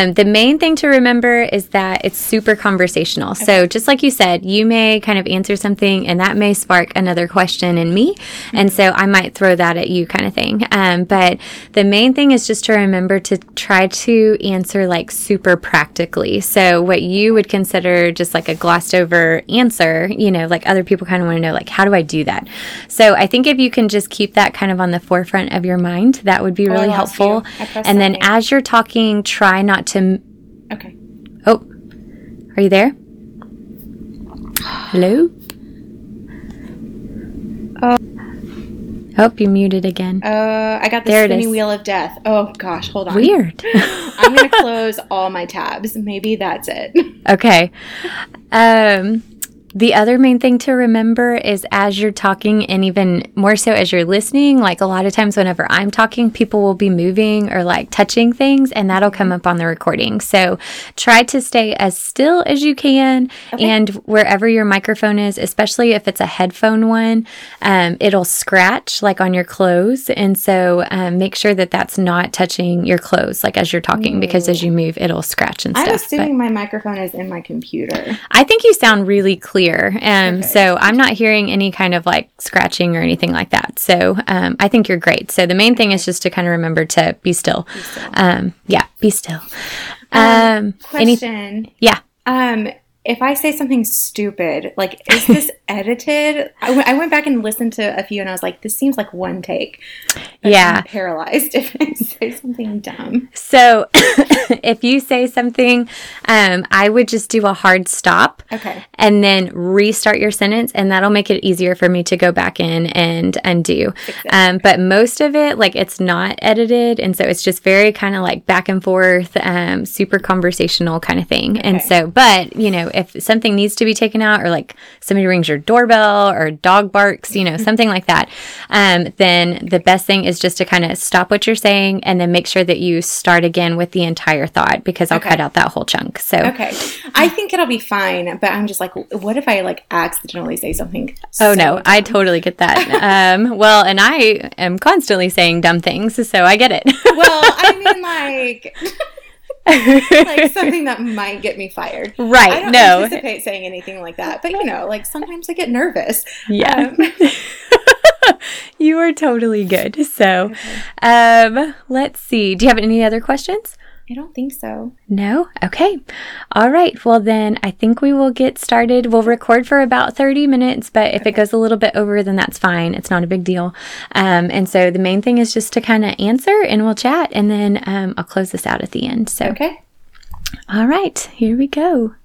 Um, the main thing to remember is that it's super conversational. Okay. So, just like you said, you may kind of answer something and that may spark another question in me. Mm-hmm. And so I might throw that at you, kind of thing. Um, but the main thing is just to remember to try to answer like super practically. So, what you would consider just like a glossed over answer, you know, like other people kind of want to know, like, how do I do that? So, I think if you can just keep that kind of on the forefront of your mind, that would be oh, really helpful. And then as you're talking, try not to. Okay. Oh, are you there? Hello? Oh. Oh, you muted again. Uh, I got the there spinning wheel of death. Oh gosh, hold on. Weird. I'm gonna close all my tabs. Maybe that's it. Okay. Um, the other main thing to remember is as you're talking, and even more so as you're listening, like a lot of times whenever I'm talking, people will be moving or like touching things, and that'll come up on the recording. So try to stay as still as you can, okay. and wherever your microphone is, especially if it's a headphone one, um, it'll scratch like on your clothes. And so um, make sure that that's not touching your clothes, like as you're talking, mm. because as you move, it'll scratch and stuff. I'm assuming but my microphone is in my computer. I think you sound really clear clear. Um, so I'm not hearing any kind of like scratching or anything like that. So um, I think you're great. So the main thing is just to kind of remember to be still. Be still. Um, yeah, be still. Um, um question. Any, yeah. Um, if I say something stupid, like, is this edited? I, w- I went back and listened to a few and I was like, this seems like one take. But yeah. I'm paralyzed if I say something dumb. So if you say something, um, I would just do a hard stop. Okay. And then restart your sentence, and that'll make it easier for me to go back in and undo. Um, but most of it, like, it's not edited. And so it's just very kind of like back and forth, um, super conversational kind of thing. Okay. And so, but, you know, if something needs to be taken out or like somebody rings your doorbell or dog barks, you know, something like that, um, then the best thing is just to kind of stop what you're saying and then make sure that you start again with the entire thought because I'll okay. cut out that whole chunk. So, okay. I think it'll be fine, but I'm just like, what if I like accidentally say something? So oh, no, dumb? I totally get that. um, well, and I am constantly saying dumb things, so I get it. well, I mean, like. like something that might get me fired. Right. I don't no. anticipate saying anything like that, but you know, like sometimes I get nervous. Yeah. Um, you are totally good. So, um, let's see. Do you have any other questions? I don't think so. No? Okay. All right. Well, then I think we will get started. We'll record for about 30 minutes, but if okay. it goes a little bit over, then that's fine. It's not a big deal. Um, and so the main thing is just to kind of answer and we'll chat and then um, I'll close this out at the end. So, okay. All right. Here we go.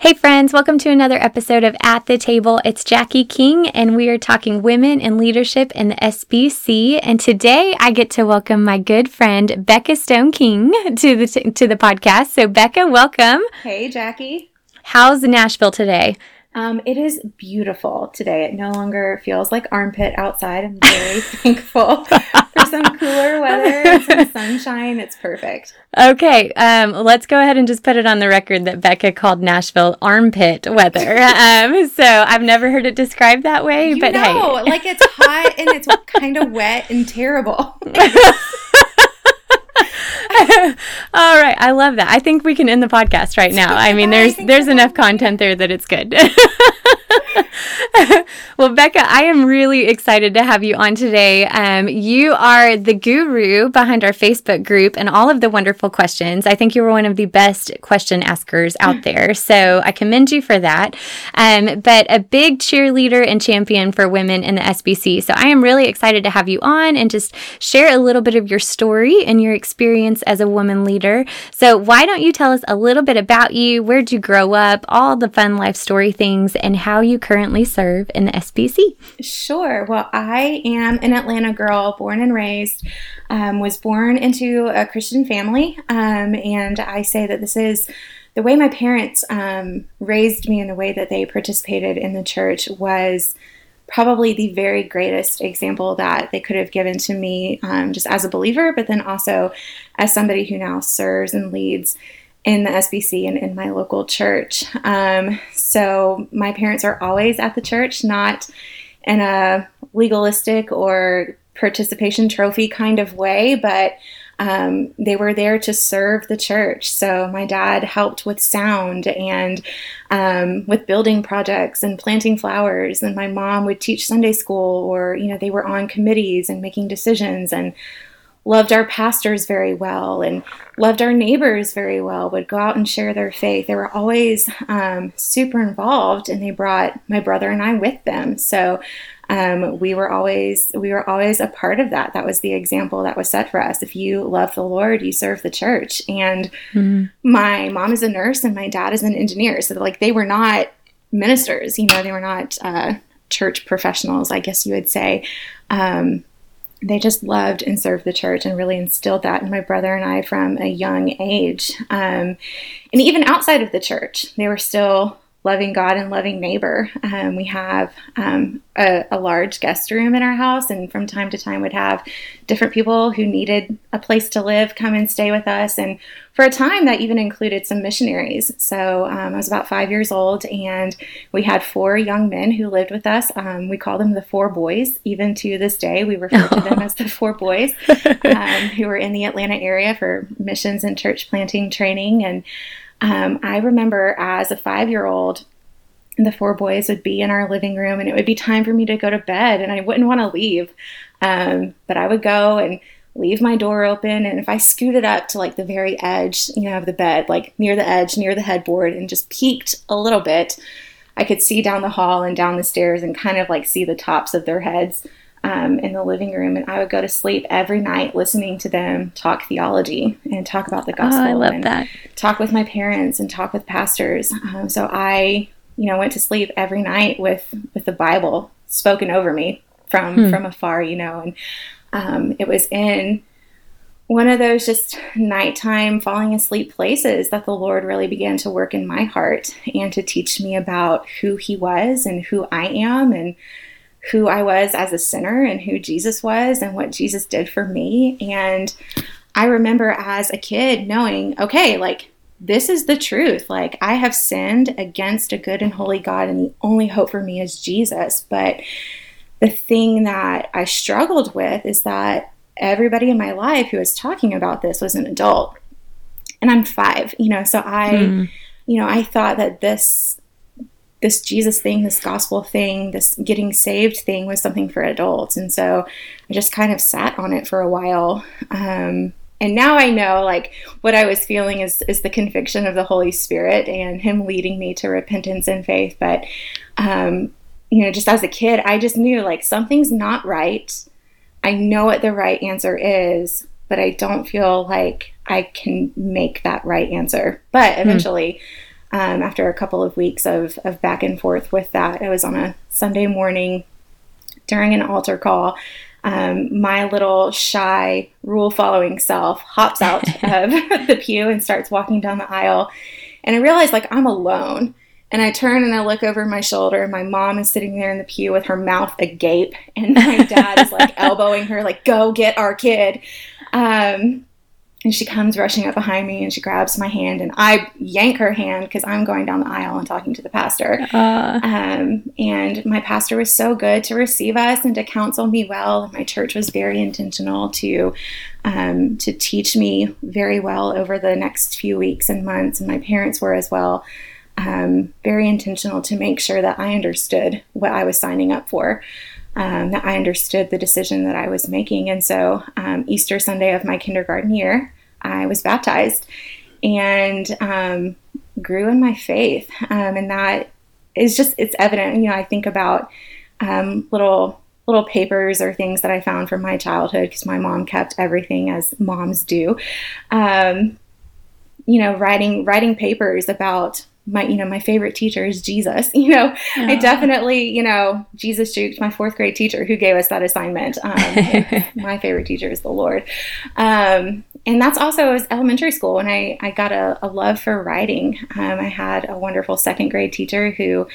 Hey, friends, welcome to another episode of At the Table. It's Jackie King, and we are talking women in leadership in the SBC. And today I get to welcome my good friend, Becca Stone King, to the, to the podcast. So, Becca, welcome. Hey, Jackie. How's Nashville today? Um, it is beautiful today. It no longer feels like armpit outside. I'm very thankful for some cooler weather and some sunshine. It's perfect. Okay, um, let's go ahead and just put it on the record that Becca called Nashville armpit weather. um, so I've never heard it described that way, you but know, hey, like it's hot and it's kind of wet and terrible. All right, I love that. I think we can end the podcast right now. I mean, there's there's enough content there that it's good. well, Becca, I am really excited to have you on today. Um, you are the guru behind our Facebook group and all of the wonderful questions. I think you were one of the best question askers out hmm. there. So I commend you for that. Um, but a big cheerleader and champion for women in the SBC. So I am really excited to have you on and just share a little bit of your story and your experience as a woman leader. So why don't you tell us a little bit about you? Where'd you grow up? All the fun life story things and how you currently serve in the SBC. Sure. Well, I am an Atlanta girl, born and raised. Um, was born into a Christian family, um, and I say that this is the way my parents um, raised me and the way that they participated in the church was probably the very greatest example that they could have given to me um, just as a believer, but then also as somebody who now serves and leads in the SBC and in my local church. Um, so my parents are always at the church, not in a legalistic or participation trophy kind of way, but um, they were there to serve the church. So my dad helped with sound and um, with building projects and planting flowers, and my mom would teach Sunday school, or you know they were on committees and making decisions and loved our pastors very well and loved our neighbors very well would go out and share their faith they were always um, super involved and they brought my brother and i with them so um, we were always we were always a part of that. That was the example that was set for us. If you love the Lord, you serve the church. And mm-hmm. my mom is a nurse and my dad is an engineer, so like they were not ministers. You know, they were not uh, church professionals. I guess you would say. Um, they just loved and served the church and really instilled that in my brother and I from a young age. Um, and even outside of the church, they were still loving God and loving neighbor. Um, we have um, a, a, large guest room in our house, and from time to time would have different people who needed a place to live come and stay with us. And for a time, that even included some missionaries. So um, I was about five years old, and we had four young men who lived with us. Um, we call them the Four Boys. Even to this day, we refer to them as the Four Boys, um, who were in the Atlanta area for missions and church planting training and um, I remember as a five year old, the four boys would be in our living room and it would be time for me to go to bed and I wouldn't want to leave. Um, but I would go and leave my door open and if I scooted up to like the very edge, you know, of the bed, like near the edge, near the headboard and just peeked a little bit, I could see down the hall and down the stairs and kind of like see the tops of their heads um, in the living room, and I would go to sleep every night listening to them talk theology and talk about the gospel. Oh, I love that. Talk with my parents and talk with pastors. Um, so I, you know, went to sleep every night with with the Bible spoken over me from hmm. from afar. You know, and um, it was in one of those just nighttime falling asleep places that the Lord really began to work in my heart and to teach me about who He was and who I am and who I was as a sinner and who Jesus was and what Jesus did for me. And I remember as a kid knowing, okay, like this is the truth. Like I have sinned against a good and holy God, and the only hope for me is Jesus. But the thing that I struggled with is that everybody in my life who was talking about this was an adult. And I'm five, you know, so I, mm. you know, I thought that this this Jesus thing, this gospel thing, this getting saved thing was something for adults. And so I just kind of sat on it for a while. Um, and now I know like what I was feeling is is the conviction of the Holy Spirit and Him leading me to repentance and faith. But um, you know, just as a kid, I just knew like something's not right. I know what the right answer is, but I don't feel like I can make that right answer. But hmm. eventually. Mm um, after a couple of weeks of, of back and forth with that. It was on a Sunday morning during an altar call. Um, my little shy rule following self hops out of the pew and starts walking down the aisle. And I realize like I'm alone. And I turn and I look over my shoulder, and my mom is sitting there in the pew with her mouth agape, and my dad is like elbowing her, like, go get our kid. Um, and she comes rushing up behind me and she grabs my hand and I yank her hand because I'm going down the aisle and talking to the pastor. Uh. Um, and my pastor was so good to receive us and to counsel me well. My church was very intentional to um, to teach me very well over the next few weeks and months, and my parents were as well. Um, very intentional to make sure that I understood what I was signing up for. Um, that I understood the decision that I was making. And so, um, Easter Sunday of my kindergarten year, I was baptized and um, grew in my faith. Um, and that is just, it's evident. You know, I think about um, little little papers or things that I found from my childhood because my mom kept everything as moms do. Um, you know, writing writing papers about my you know my favorite teacher is jesus you know yeah. i definitely you know jesus juked my fourth grade teacher who gave us that assignment um, my favorite teacher is the lord um, and that's also as elementary school when I, I got a, a love for writing. Um, I had a wonderful second grade teacher who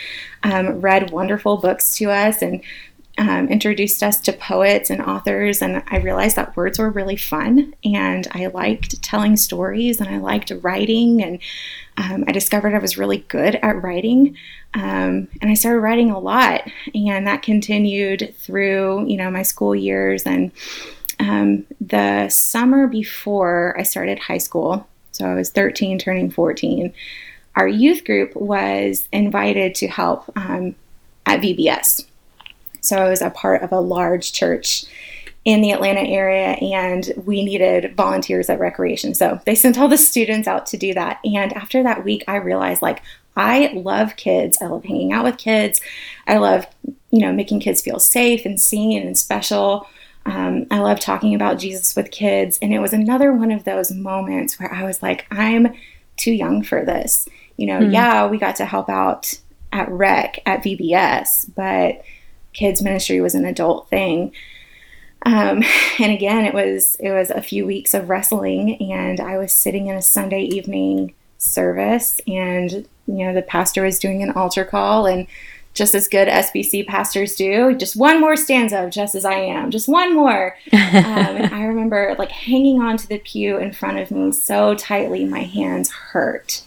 um, read wonderful books to us and um, introduced us to poets and authors, and I realized that words were really fun, and I liked telling stories, and I liked writing, and um, I discovered I was really good at writing, um, and I started writing a lot, and that continued through you know my school years, and um, the summer before I started high school, so I was 13, turning 14. Our youth group was invited to help um, at VBS so I was a part of a large church in the Atlanta area and we needed volunteers at recreation. So they sent all the students out to do that. And after that week, I realized like, I love kids. I love hanging out with kids. I love, you know, making kids feel safe and seen and special. Um, I love talking about Jesus with kids. And it was another one of those moments where I was like, I'm too young for this. You know, mm-hmm. yeah, we got to help out at rec at VBS, but kids ministry was an adult thing. Um, and again, it was it was a few weeks of wrestling, and I was sitting in a Sunday evening service, and you know the pastor was doing an altar call, and just as good SBC pastors do, just one more stanza of "Just as I Am," just one more. um, and I remember like hanging onto the pew in front of me so tightly, my hands hurt.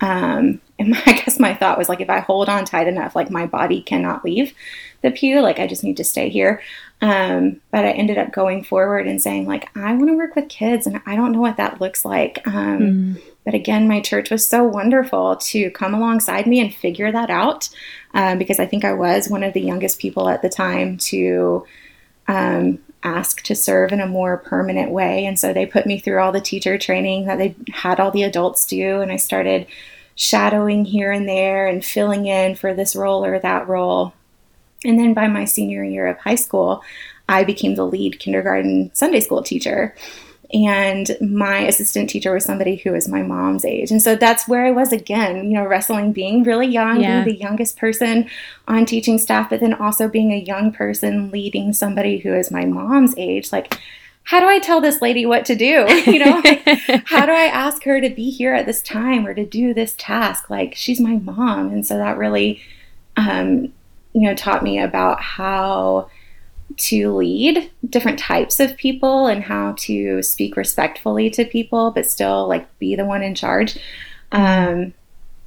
Um, and my, I guess my thought was like, if I hold on tight enough, like my body cannot leave the pew. Like I just need to stay here. Um, but I ended up going forward and saying like, I want to work with kids, and I don't know what that looks like. Um, mm. But again, my church was so wonderful to come alongside me and figure that out um, because I think I was one of the youngest people at the time to um, ask to serve in a more permanent way. And so they put me through all the teacher training that they had all the adults do, and I started shadowing here and there and filling in for this role or that role. And then by my senior year of high school, I became the lead kindergarten Sunday school teacher. And my assistant teacher was somebody who was my mom's age. And so that's where I was again, you know, wrestling, being really young, yeah. being the youngest person on teaching staff, but then also being a young person leading somebody who is my mom's age. Like, how do I tell this lady what to do? You know, how do I ask her to be here at this time or to do this task? Like, she's my mom. And so that really, um, you know, taught me about how to lead different types of people and how to speak respectfully to people, but still like be the one in charge. Um,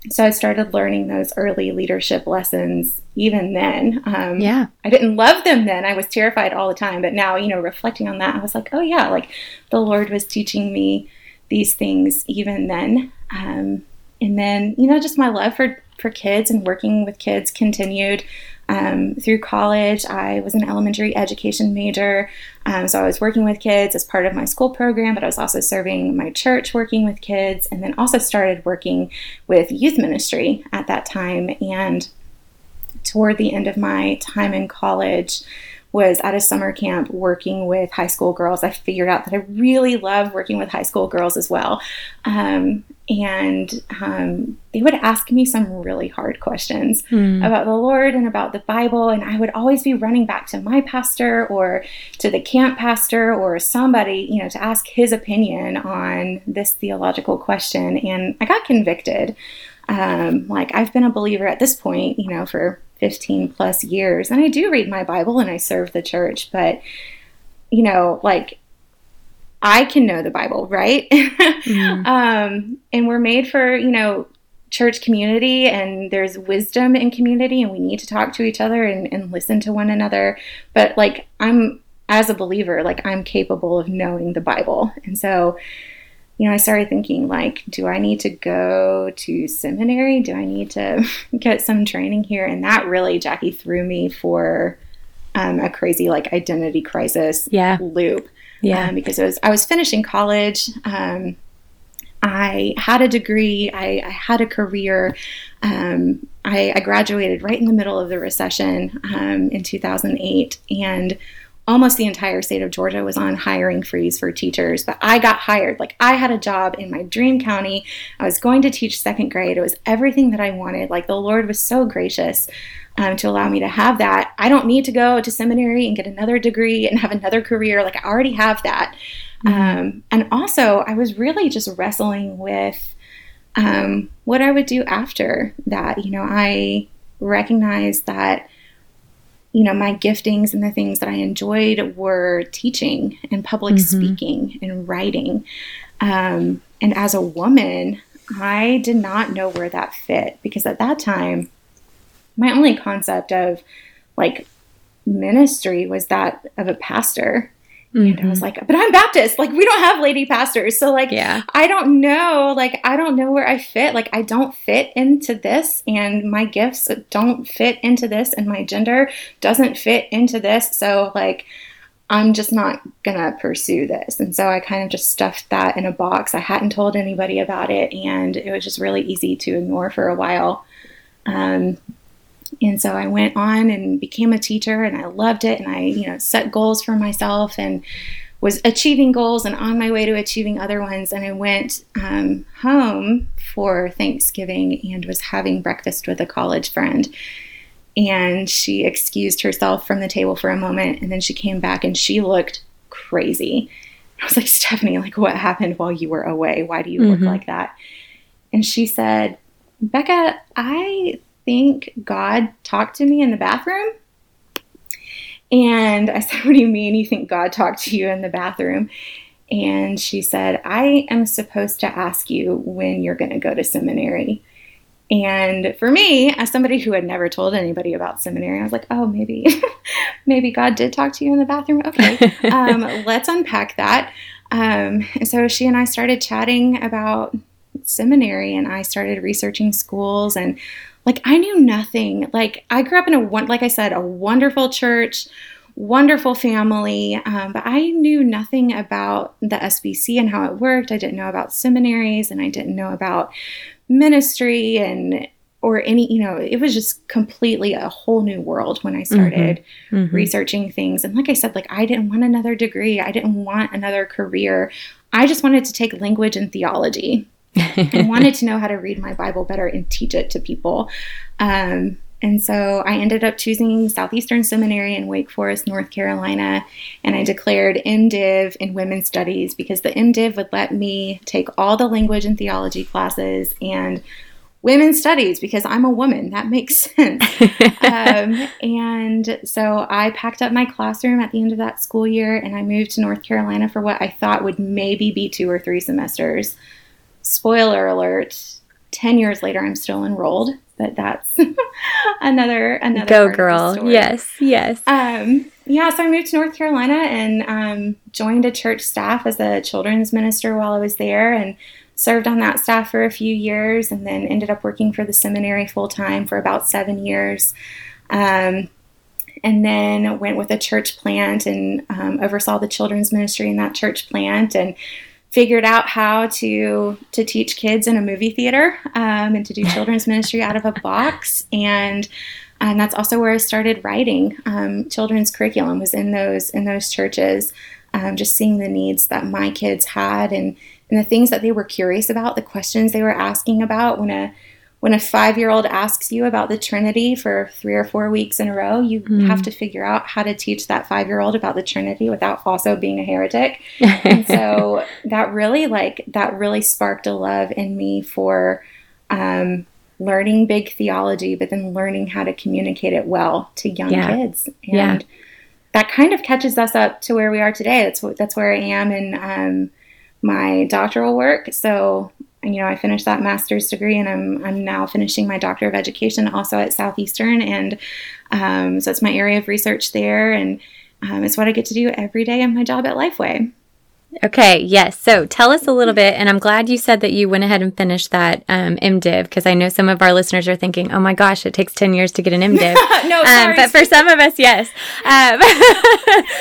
so I started learning those early leadership lessons even then. Um, yeah. I didn't love them then. I was terrified all the time. But now, you know, reflecting on that, I was like, oh, yeah, like the Lord was teaching me these things even then. Um, and then, you know, just my love for, for kids and working with kids continued. Um, through college, I was an elementary education major. Um, so I was working with kids as part of my school program, but I was also serving my church working with kids, and then also started working with youth ministry at that time. And toward the end of my time in college, was at a summer camp working with high school girls. I figured out that I really love working with high school girls as well. Um, and um, they would ask me some really hard questions mm. about the Lord and about the Bible. And I would always be running back to my pastor or to the camp pastor or somebody, you know, to ask his opinion on this theological question. And I got convicted. Um, like, I've been a believer at this point, you know, for 15 plus years. And I do read my Bible and I serve the church, but, you know, like I can know the Bible, right? Mm-hmm. um, and we're made for, you know, church community and there's wisdom in community and we need to talk to each other and, and listen to one another. But like, I'm, as a believer, like I'm capable of knowing the Bible. And so, you know, I started thinking, like, do I need to go to seminary? Do I need to get some training here? And that really, Jackie, threw me for um, a crazy, like, identity crisis yeah. loop. Yeah. Um, because it was, I was finishing college. Um, I had a degree, I, I had a career. Um, I, I, graduated right in the middle of the recession um, in 2008. And almost the entire state of Georgia was on hiring freeze for teachers, but I got hired. Like I had a job in my dream county. I was going to teach second grade. It was everything that I wanted. Like the Lord was so gracious um, to allow me to have that. I don't need to go to seminary and get another degree and have another career. Like I already have that. Mm-hmm. Um, and also, I was really just wrestling with um, what I would do after that. You know, I recognized that you know, my giftings and the things that I enjoyed were teaching and public mm-hmm. speaking and writing. Um, and as a woman, I did not know where that fit because at that time, my only concept of like ministry was that of a pastor. Mm-hmm. And I was mm-hmm. like, but I'm Baptist. Like, we don't have lady pastors. So, like, yeah. I don't know. Like, I don't know where I fit. Like, I don't fit into this, and my gifts don't fit into this, and my gender doesn't fit into this. So, like, I'm just not gonna pursue this. And so I kind of just stuffed that in a box. I hadn't told anybody about it, and it was just really easy to ignore for a while. Um, and so I went on and became a teacher and I loved it and I, you know, set goals for myself and was achieving goals and on my way to achieving other ones. And I went um, home for Thanksgiving and was having breakfast with a college friend. And she excused herself from the table for a moment and then she came back and she looked crazy. I was like, Stephanie, like what happened while you were away? Why do you mm-hmm. look like that? And she said, Becca, I think God talked to me in the bathroom. And I said, What do you mean you think God talked to you in the bathroom? And she said, I am supposed to ask you when you're going to go to seminary. And for me, as somebody who had never told anybody about seminary, I was like, oh, maybe, maybe God did talk to you in the bathroom. Okay, um, let's unpack that. Um, and so she and I started chatting about seminary, and I started researching schools and like I knew nothing. Like I grew up in a one, like I said, a wonderful church, wonderful family, um, but I knew nothing about the SBC and how it worked. I didn't know about seminaries, and I didn't know about ministry and or any you know it was just completely a whole new world when i mm-hmm. started mm-hmm. researching things and like i said like i didn't want another degree i didn't want another career i just wanted to take language and theology and wanted to know how to read my Bible better and teach it to people. Um, and so I ended up choosing Southeastern Seminary in Wake Forest, North Carolina, and I declared MDiv in Women's Studies because the MDiv would let me take all the language and theology classes and women's studies because I'm a woman. That makes sense. um, and so I packed up my classroom at the end of that school year and I moved to North Carolina for what I thought would maybe be two or three semesters spoiler alert 10 years later i'm still enrolled but that's another another go girl. yes yes. Um yeah so i moved to north carolina and um, joined a church staff as a children's minister while i was there and served on that staff for a few years and then ended up working for the seminary full time for about seven years. Um, and then went with a church plant and um, oversaw the children's ministry in that church plant and figured out how to to teach kids in a movie theater um, and to do children's ministry out of a box. And and that's also where I started writing um, children's curriculum was in those in those churches um, just seeing the needs that my kids had and and the things that they were curious about the questions they were asking about when a when a five year old asks you about the Trinity for three or four weeks in a row, you mm. have to figure out how to teach that five year old about the Trinity without also being a heretic. and so that really, like, that really sparked a love in me for um, learning big theology, but then learning how to communicate it well to young yeah. kids. And yeah. that kind of catches us up to where we are today. That's, that's where I am in um, my doctoral work. So you know, I finished that master's degree and I'm, I'm now finishing my doctor of education also at Southeastern. And um, so it's my area of research there. And um, it's what I get to do every day in my job at Lifeway. Okay, yes. So tell us a little bit, and I'm glad you said that you went ahead and finished that um, MDiv because I know some of our listeners are thinking, "Oh my gosh, it takes ten years to get an MDiv." no, um, but for some of us, yes. Um,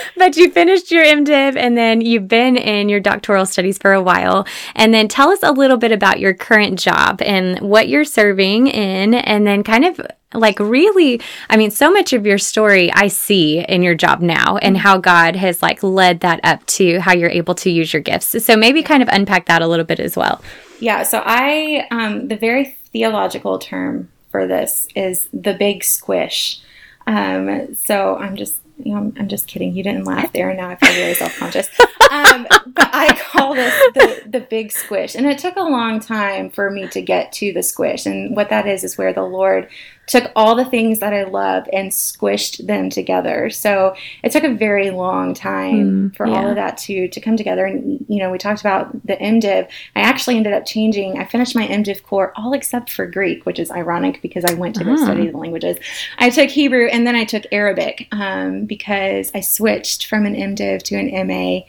but you finished your MDiv, and then you've been in your doctoral studies for a while. And then tell us a little bit about your current job and what you're serving in, and then kind of like really i mean so much of your story i see in your job now and how god has like led that up to how you're able to use your gifts so maybe kind of unpack that a little bit as well yeah so i um, the very theological term for this is the big squish um, so i'm just you know, I'm, just kidding. You didn't laugh there, and now I feel really self conscious. Um, but I call this the, the big squish. And it took a long time for me to get to the squish. And what that is, is where the Lord took all the things that I love and squished them together. So it took a very long time mm, for yeah. all of that to to come together. And you know, we talked about the MDiv. I actually ended up changing. I finished my MDiv core all except for Greek, which is ironic because I went to go study ah. the languages. I took Hebrew and then I took Arabic um, because I switched from an MDiv to an MA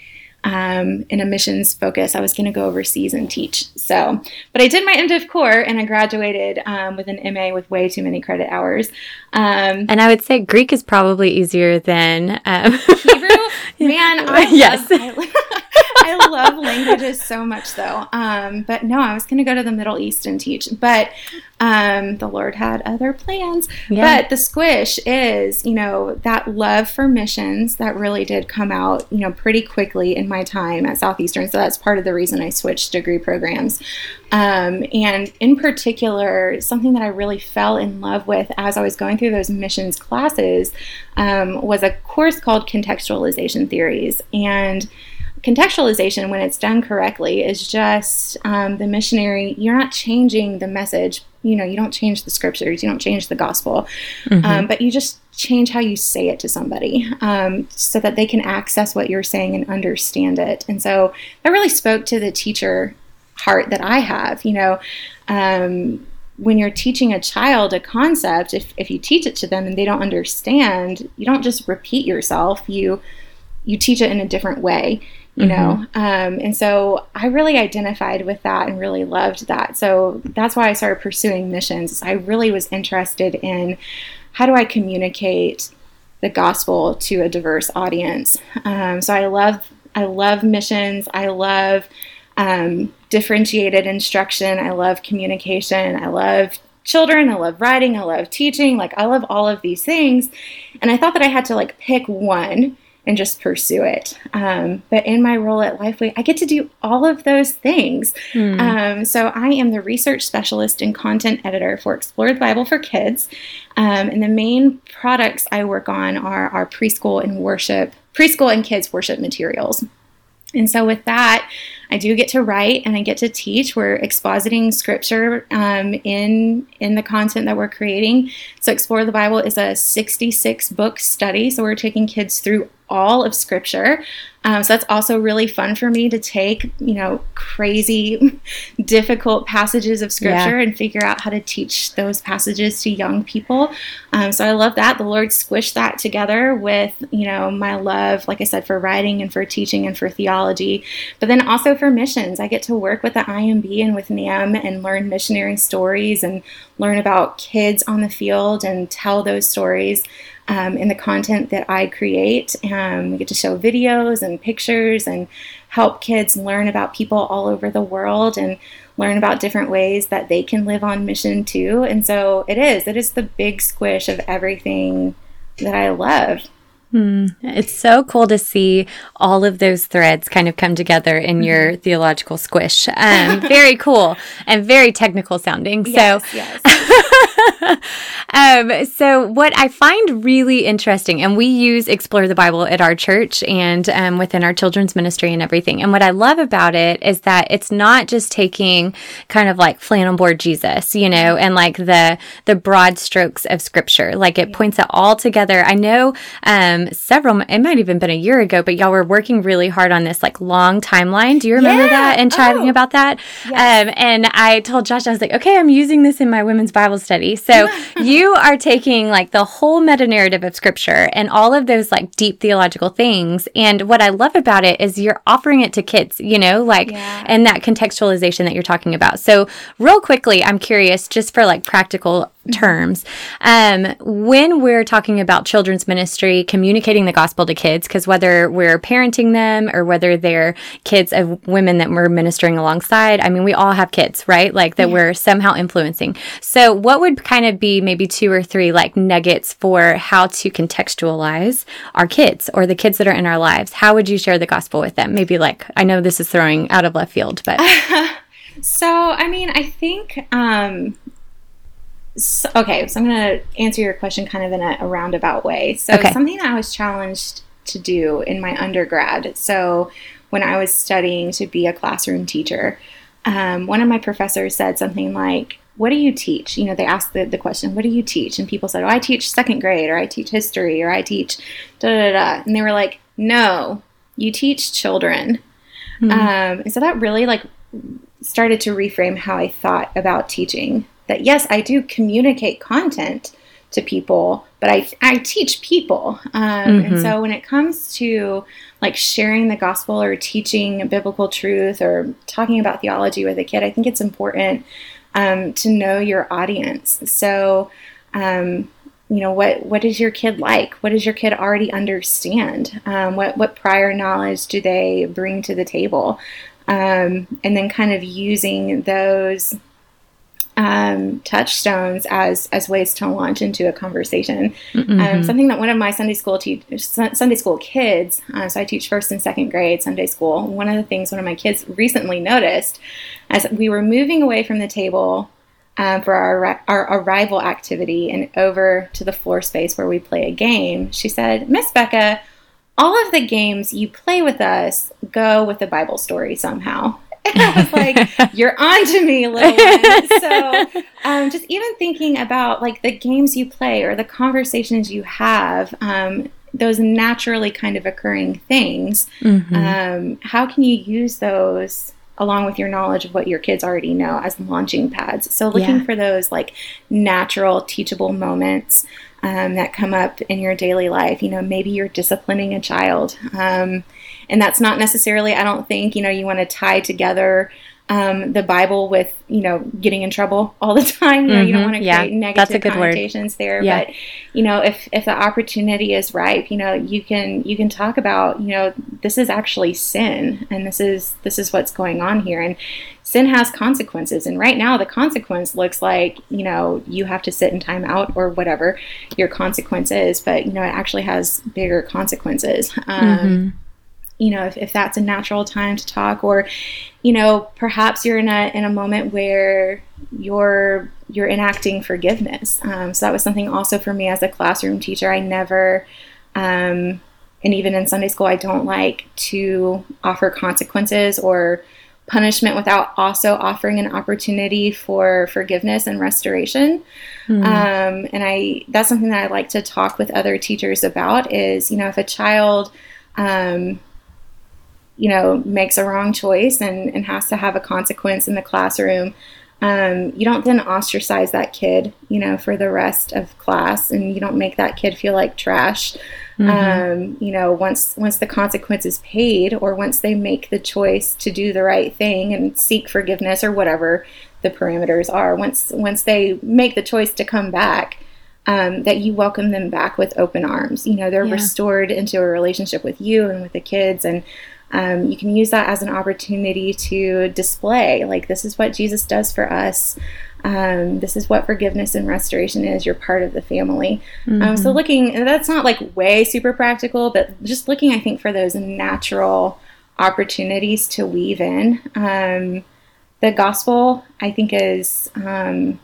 um, in a missions focus. I was going to go overseas and teach. So, but I did my MDiv core and I graduated um, with an MA with way too many credit hours. Um, and I would say Greek is probably easier than um, Hebrew. Man, I yes. Love, I, I love languages so much, though. Um, but no, I was going to go to the Middle East and teach, but um, the Lord had other plans. Yeah. But the squish is, you know, that love for missions that really did come out, you know, pretty quickly in my time at Southeastern. So that's part of the reason I switched degree programs. Um, and in particular, something that I really fell in love with as I was going through those missions classes um, was a course called Contextualization Theories. And contextualization, when it's done correctly, is just um, the missionary, you're not changing the message. You know, you don't change the scriptures, you don't change the gospel, mm-hmm. um, but you just change how you say it to somebody um, so that they can access what you're saying and understand it. And so that really spoke to the teacher heart that I have. You know, um, when you're teaching a child a concept, if, if you teach it to them and they don't understand, you don't just repeat yourself, you you teach it in a different way you mm-hmm. know um, and so i really identified with that and really loved that so that's why i started pursuing missions i really was interested in how do i communicate the gospel to a diverse audience um, so i love i love missions i love um, differentiated instruction i love communication i love children i love writing i love teaching like i love all of these things and i thought that i had to like pick one and just pursue it. Um, but in my role at Lifeway, I get to do all of those things. Mm. Um, so I am the research specialist and content editor for Explore the Bible for Kids. Um, and the main products I work on are our preschool and worship, preschool and kids worship materials. And so with that, I do get to write and I get to teach. We're expositing scripture um, in in the content that we're creating. So Explore the Bible is a 66 book study. So we're taking kids through all of scripture. Um, so that's also really fun for me to take, you know, crazy, difficult passages of scripture yeah. and figure out how to teach those passages to young people. Um, so I love that. The Lord squished that together with, you know, my love, like I said, for writing and for teaching and for theology, but then also for missions. I get to work with the IMB and with NAM and learn missionary stories and learn about kids on the field and tell those stories um, in the content that I create. Um, we get to show videos and pictures and help kids learn about people all over the world and learn about different ways that they can live on mission too. And so it is, it is the big squish of everything that I love. Hmm. It's so cool to see all of those threads kind of come together in mm-hmm. your theological squish. Um, very cool and very technical sounding. Yes, so, yes. um, so what I find really interesting, and we use Explore the Bible at our church and um, within our children's ministry and everything. And what I love about it is that it's not just taking kind of like flannel board Jesus, you know, and like the the broad strokes of Scripture. Like it points it all together. I know. Um, several, it might even been a year ago, but y'all were working really hard on this like long timeline. Do you remember yeah. that and chatting oh. about that? Yes. Um, and I told Josh, I was like, okay, I'm using this in my women's Bible study. So you are taking like the whole meta narrative of scripture and all of those like deep theological things. And what I love about it is you're offering it to kids, you know, like, yeah. and that contextualization that you're talking about. So, real quickly, I'm curious just for like practical terms. Um, when we're talking about children's ministry, communicating the gospel to kids, because whether we're parenting them or whether they're kids of women that we're ministering alongside, I mean, we all have kids, right? Like that yeah. we're somehow influencing. So, what would kind of be maybe two or three like nuggets for how to contextualize our kids or the kids that are in our lives? How would you share the gospel with them? Maybe like, I know this is throwing out of left field, but. so, I mean, I think um, so, okay, so I'm going to answer your question kind of in a, a roundabout way. So, okay. something that I was challenged to do in my undergrad. So, when I was studying to be a classroom teacher. Um, one of my professors said something like, what do you teach? You know, they asked the, the question, what do you teach? And people said, oh, I teach second grade, or I teach history, or I teach da da da. And they were like, no, you teach children. Mm-hmm. Um, and so that really like started to reframe how I thought about teaching. That yes, I do communicate content to people, but I, I teach people. Um, mm-hmm. And so when it comes to like sharing the gospel or teaching biblical truth or talking about theology with a kid, I think it's important um, to know your audience. So, um, you know, what what is your kid like? What does your kid already understand? Um, what what prior knowledge do they bring to the table? Um, and then kind of using those um, touchstones as as ways to launch into a conversation. Mm-hmm. Um, something that one of my Sunday school te- Sunday school kids, uh, so I teach first and second grade Sunday school. One of the things one of my kids recently noticed as we were moving away from the table um, for our our arrival activity and over to the floor space where we play a game, she said, "Miss Becca." All of the games you play with us go with a Bible story somehow. And I was like, you're on to me, little one. So um, just even thinking about like the games you play or the conversations you have, um, those naturally kind of occurring things, mm-hmm. um, how can you use those along with your knowledge of what your kids already know as launching pads? So looking yeah. for those like natural, teachable moments. Um, that come up in your daily life. You know, maybe you're disciplining a child. Um, and that's not necessarily i don't think you know you want to tie together um, the Bible with you know getting in trouble all the time. You know, mm-hmm. you don't want to create yeah, negative connotations word. there. Yeah. But you know, if if the opportunity is ripe, you know, you can you can talk about you know this is actually sin, and this is this is what's going on here, and sin has consequences. And right now, the consequence looks like you know you have to sit in time out or whatever your consequence is, but you know it actually has bigger consequences. Um, mm-hmm you know if, if that's a natural time to talk or you know perhaps you're in a in a moment where you're you're enacting forgiveness. Um, so that was something also for me as a classroom teacher. I never um, and even in sunday school i don't like to offer consequences or punishment without also offering an opportunity for forgiveness and restoration. Mm. um, and i that's something that i like to talk with other teachers about is you know if a child um, you know, makes a wrong choice and, and has to have a consequence in the classroom, um, you don't then ostracize that kid, you know, for the rest of class, and you don't make that kid feel like trash. Mm-hmm. Um, you know, once once the consequence is paid, or once they make the choice to do the right thing and seek forgiveness, or whatever the parameters are, once once they make the choice to come back, um, that you welcome them back with open arms. You know, they're yeah. restored into a relationship with you and with the kids, and um, you can use that as an opportunity to display like this is what jesus does for us um, this is what forgiveness and restoration is you're part of the family mm-hmm. um, so mm-hmm. looking that's not like way super practical but just looking i think for those natural opportunities to weave in um, the gospel i think is um,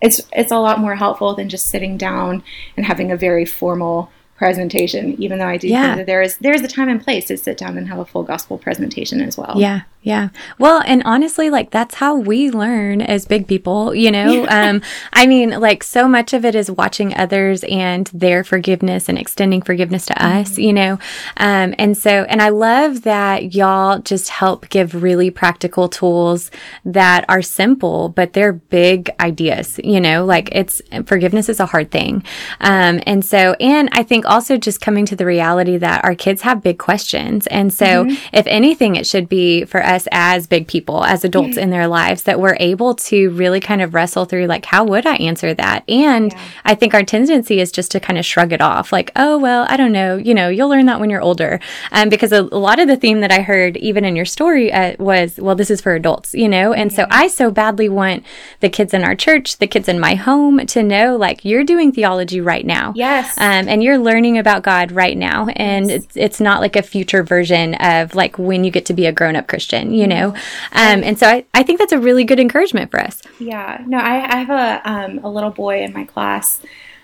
it's it's a lot more helpful than just sitting down and having a very formal presentation, even though I do yeah. think that there is there is a time and place to sit down and have a full gospel presentation as well. Yeah, yeah. Well, and honestly, like that's how we learn as big people, you know? Yeah. Um, I mean, like so much of it is watching others and their forgiveness and extending forgiveness to mm-hmm. us, you know? Um, and so, and I love that y'all just help give really practical tools that are simple, but they're big ideas, you know? Like it's forgiveness is a hard thing. Um, and so, and I think also just coming to the reality that our kids have big questions. And so, mm-hmm. if anything, it should be for us as big people, as adults in their lives, that we're able to really kind of wrestle through, like, how would I answer that? And yeah. I think our tendency is just to kind of shrug it off, like, oh, well, I don't know, you know, you'll learn that when you're older. Um, because a, a lot of the theme that I heard, even in your story, uh, was, well, this is for adults, you know? And so I so badly want the kids in our church, the kids in my home to know, like, you're doing theology right now. Yes. Um, and you're learning about God right now. And yes. it's, it's not like a future version of like when you get to be a grown up Christian you know? Um, and so I, I think that's a really good encouragement for us. Yeah. No, I, I have a, um, a little boy in my class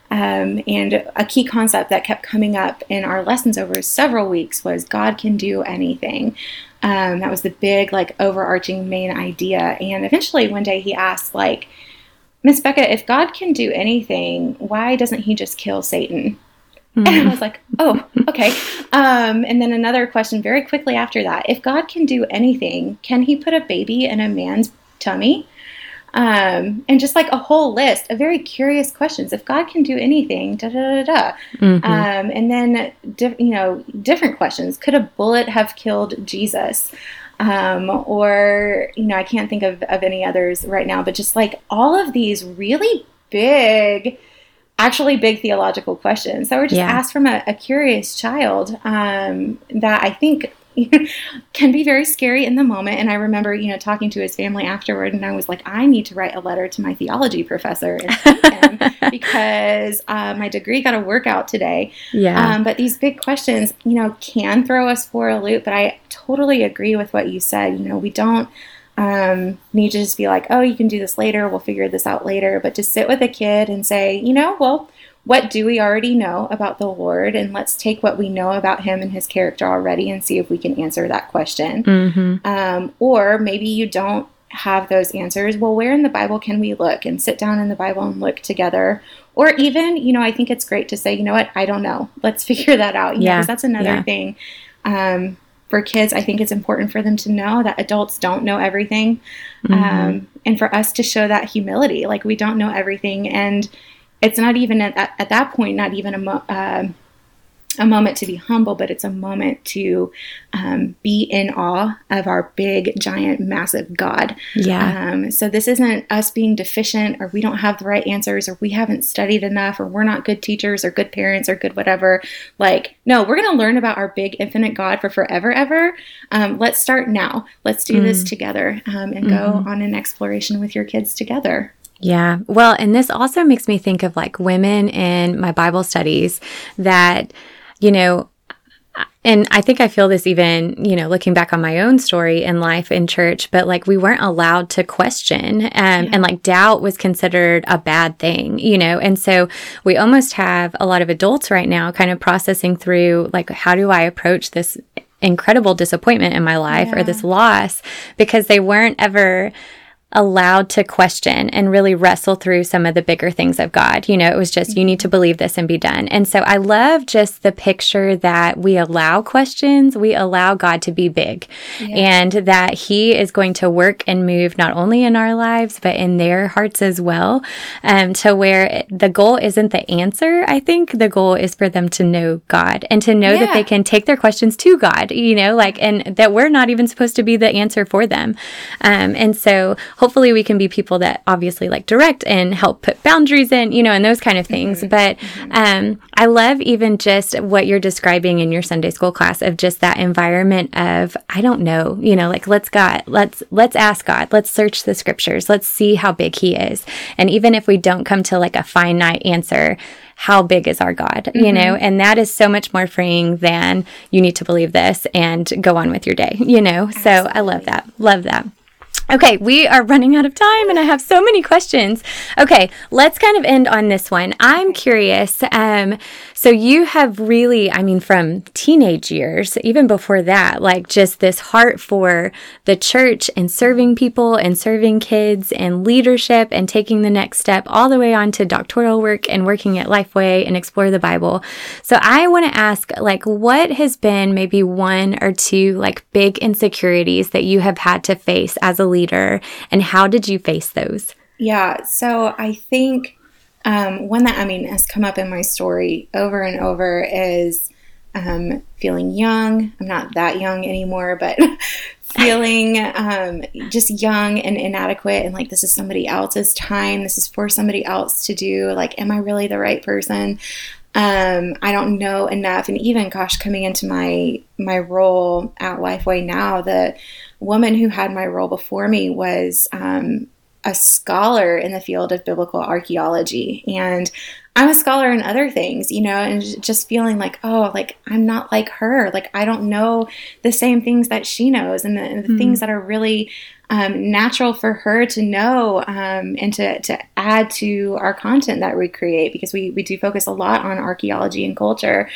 Um, and a key concept that kept coming up in our lessons over several weeks was God can do anything. Um, that was the big, like, overarching main idea. And eventually, one day he asked, like, Miss Becca, if God can do anything, why doesn't he just kill Satan? Mm-hmm. And I was like, oh, okay. Um, and then another question very quickly after that if God can do anything, can he put a baby in a man's tummy? Um, and just like a whole list of very curious questions. If God can do anything, da da da da. Mm-hmm. Um, and then, di- you know, different questions. Could a bullet have killed Jesus? Um, or, you know, I can't think of, of any others right now, but just like all of these really big, actually big theological questions that were just yeah. asked from a, a curious child um, that I think can be very scary in the moment. And I remember, you know, talking to his family afterward, and I was like, I need to write a letter to my theology professor because uh, my degree got a workout today. Yeah. Um, but these big questions, you know, can throw us for a loop. But I totally agree with what you said. You know, we don't um, need to just be like, oh, you can do this later. We'll figure this out later. But to sit with a kid and say, you know, well, what do we already know about the Lord? And let's take what we know about him and his character already and see if we can answer that question. Mm-hmm. Um, or maybe you don't have those answers. Well, where in the Bible can we look and sit down in the Bible and look together? Or even, you know, I think it's great to say, you know what, I don't know. Let's figure that out. You yeah. Because that's another yeah. thing. Um, for kids, I think it's important for them to know that adults don't know everything. Mm-hmm. Um, and for us to show that humility, like we don't know everything. And it's not even at that, at that point, not even a, mo- uh, a moment to be humble, but it's a moment to um, be in awe of our big, giant, massive God. Yeah. Um, so this isn't us being deficient or we don't have the right answers or we haven't studied enough or we're not good teachers or good parents or good whatever. Like, no, we're going to learn about our big, infinite God for forever, ever. Um, let's start now. Let's do mm. this together um, and mm-hmm. go on an exploration with your kids together. Yeah. Well, and this also makes me think of like women in my Bible studies that you know, and I think I feel this even, you know, looking back on my own story in life in church, but like we weren't allowed to question. Um, yeah. And like doubt was considered a bad thing, you know? And so we almost have a lot of adults right now kind of processing through like, how do I approach this incredible disappointment in my life yeah. or this loss because they weren't ever allowed to question and really wrestle through some of the bigger things of God. You know, it was just, you need to believe this and be done. And so I love just the picture that we allow questions, we allow God to be big, yeah. and that He is going to work and move not only in our lives, but in their hearts as well. Um, to where the goal isn't the answer. I think the goal is for them to know God and to know yeah. that they can take their questions to God, you know, like, and that we're not even supposed to be the answer for them. Um, and so, hopefully we can be people that obviously like direct and help put boundaries in, you know, and those kind of things. Mm-hmm. But mm-hmm. um, I love even just what you're describing in your Sunday school class of just that environment of I don't know, you know, like let's God, let's let's ask God, let's search the scriptures, let's see how big He is, and even if we don't come to like a finite answer how big is our God, mm-hmm. you know? And that is so much more freeing than you need to believe this and go on with your day, you know? Absolutely. So I love that. Love that. Okay, we are running out of time and I have so many questions. Okay, let's kind of end on this one. I'm curious. Um, so you have really, I mean, from teenage years, even before that, like just this heart for the church and serving people and serving kids and leadership and taking the next step all the way on to doctoral work and working at Lifeway and explore the Bible. So I want to ask, like, what has been maybe one or two like big insecurities that you have had to face as a leader, and how did you face those? Yeah, so I think um, one that I mean has come up in my story over and over is um, feeling young. I'm not that young anymore, but feeling um, just young and inadequate and like this is somebody else's time. This is for somebody else to do. Like, am I really the right person? Um, I don't know enough. And even, gosh, coming into my my role at Lifeway now, the woman who had my role before me was um, a scholar in the field of biblical archaeology and I'm a scholar in other things, you know, and just feeling like, oh, like I'm not like her. Like I don't know the same things that she knows and the, and the mm things that are really um, natural for her to know um, and to, to add to our content that we create because we, we do focus a lot on archaeology and culture.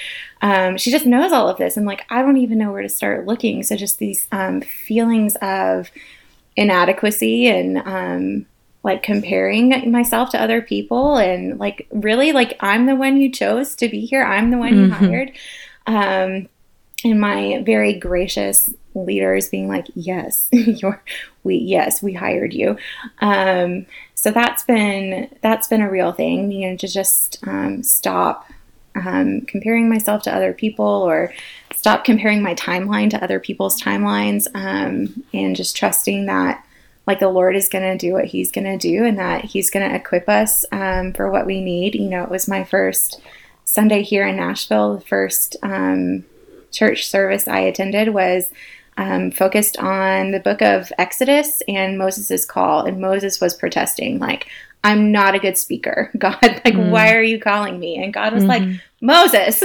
Um, she just knows all of this. And like, I don't even know where to start looking. So just these um, feelings of inadequacy and, um, like comparing myself to other people and like really like I'm the one you chose to be here. I'm the one you mm-hmm. hired. Um, and my very gracious leaders being like, yes, you're we yes, we hired you. Um, so that's been that's been a real thing, you know, to just um, stop um, comparing myself to other people or stop comparing my timeline to other people's timelines um, and just trusting that like the Lord is going to do what He's going to do and that He's going to equip us um, for what we need. You know, it was my first Sunday here in Nashville. The first um, church service I attended was um, focused on the book of Exodus and Moses' call. And Moses was protesting, like, I'm not a good speaker. God, like, mm. why are you calling me? And God was mm-hmm. like, Moses,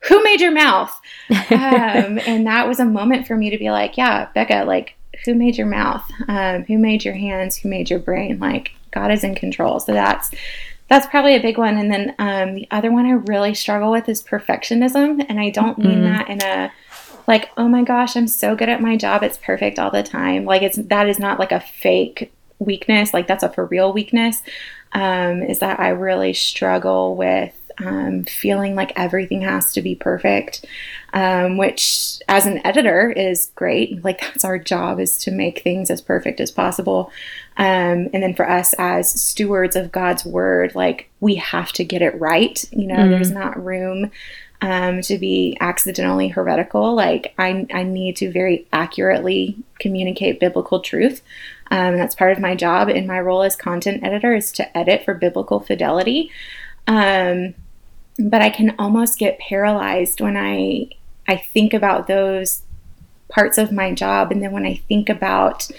who made your mouth? um, and that was a moment for me to be like, yeah, Becca, like, who made your mouth? Um, who made your hands? Who made your brain? Like God is in control. So that's that's probably a big one. And then um, the other one I really struggle with is perfectionism, and I don't mean mm-hmm. that in a like oh my gosh I'm so good at my job it's perfect all the time. Like it's that is not like a fake weakness. Like that's a for real weakness. Um, is that I really struggle with um, feeling like everything has to be perfect, um, which as an editor is great. Like that's our job is to make things as perfect as possible. Um, and then for us as stewards of God's word, like we have to get it right. You know, mm-hmm. there's not room um, to be accidentally heretical. Like I, I need to very accurately communicate biblical truth. Um, that's part of my job in my role as content editor is to edit for biblical fidelity. Um, but I can almost get paralyzed when I I think about those parts of my job, and then when I think about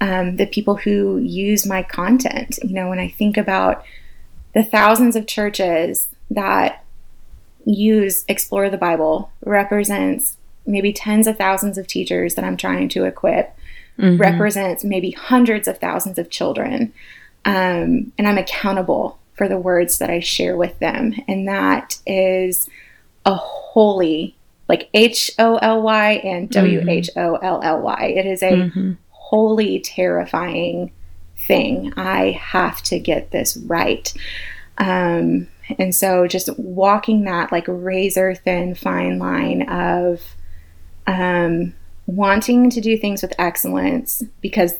um, the people who use my content, you know, when I think about the thousands of churches that use Explore the Bible represents maybe tens of thousands of teachers that I'm trying to equip, mm-hmm. represents maybe hundreds of thousands of children. Um, and I'm accountable for the words that I share with them. And that is a holy, like H O L Y and mm-hmm. W H O L L Y. It is a mm-hmm. holy, terrifying thing. I have to get this right. Um, and so just walking that like razor thin fine line of um, wanting to do things with excellence because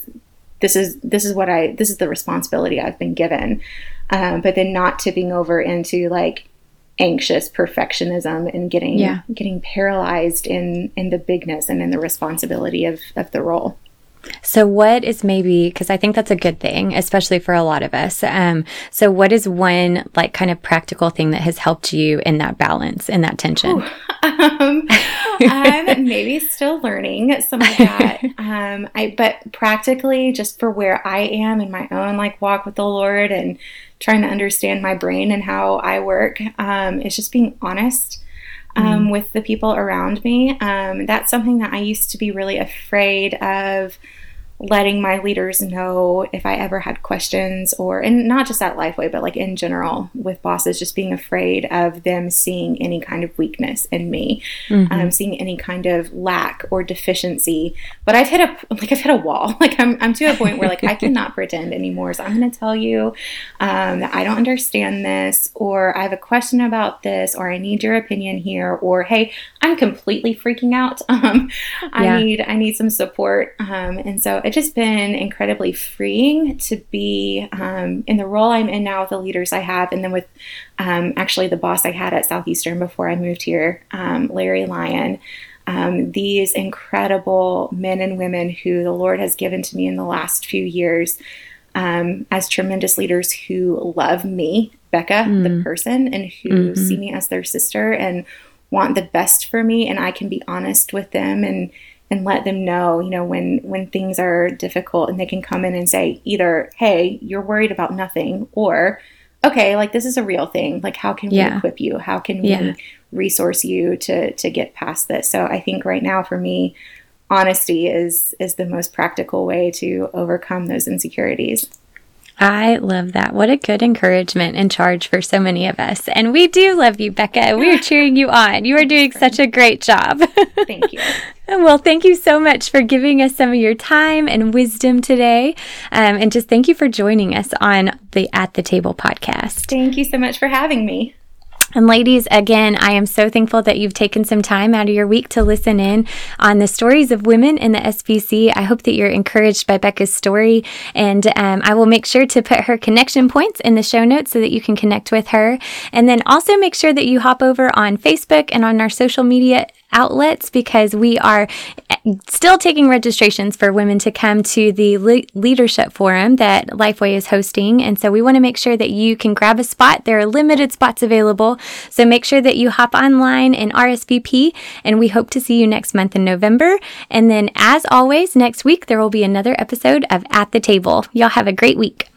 this is this is what I this is the responsibility I've been given um, but then not tipping over into like anxious perfectionism and getting yeah. getting paralyzed in in the bigness and in the responsibility of of the role. So, what is maybe because I think that's a good thing, especially for a lot of us. Um, so, what is one like kind of practical thing that has helped you in that balance, in that tension? Um, I'm maybe still learning some of that. Um, I but practically, just for where I am in my own like walk with the Lord and trying to understand my brain and how I work, um, it's just being honest. Um, mm. with the people around me. Um, that's something that I used to be really afraid of letting my leaders know if I ever had questions or, and not just at Lifeway, but like in general with bosses, just being afraid of them seeing any kind of weakness in me, mm-hmm. um, seeing any kind of lack or deficiency. But I've hit a, like I've hit a wall. Like I'm, I'm to a point where like I cannot pretend anymore. So I'm going to tell you um, that I don't understand this or I have a question about this or I need your opinion here or, hey, I'm completely freaking out. Um, I yeah. need, I need some support. Um, and so it's just been incredibly freeing to be um, in the role I'm in now with the leaders I have, and then with um, actually the boss I had at Southeastern before I moved here, um, Larry Lyon. Um, these incredible men and women who the Lord has given to me in the last few years um, as tremendous leaders who love me, Becca, mm. the person, and who mm-hmm. see me as their sister and want the best for me, and I can be honest with them and and let them know, you know, when when things are difficult and they can come in and say either, "Hey, you're worried about nothing," or okay, like this is a real thing. Like how can Yeah. we equip you? How can we Yeah. resource you to to get past this? So I think right now for me, honesty is is the most practical way to overcome those insecurities. I love that. What a good encouragement and charge for so many of us. And we do love you, Becca. We are cheering you on. You are doing such a great job. Thank you. well, thank you so much for giving us some of your time and wisdom today. Um, and just thank you for joining us on the At the Table podcast. Thank you so much for having me. And ladies, again, I am so thankful that you've taken some time out of your week to listen in on the stories of women in the SBC. I hope that you're encouraged by Becca's story, and um, I will make sure to put her connection points in the show notes so that you can connect with her. And then also make sure that you hop over on Facebook and on our social media outlets because we are eh, still taking registrations for women to come to the le- leadership forum that Lifeway is hosting. And so we want to make sure that you can grab a spot. There are limited spots available. So make sure that you hop online and RSVP. And we hope to see you next month in November. And then, as always, next week there will be another episode of At the Table. Y'all have a great week.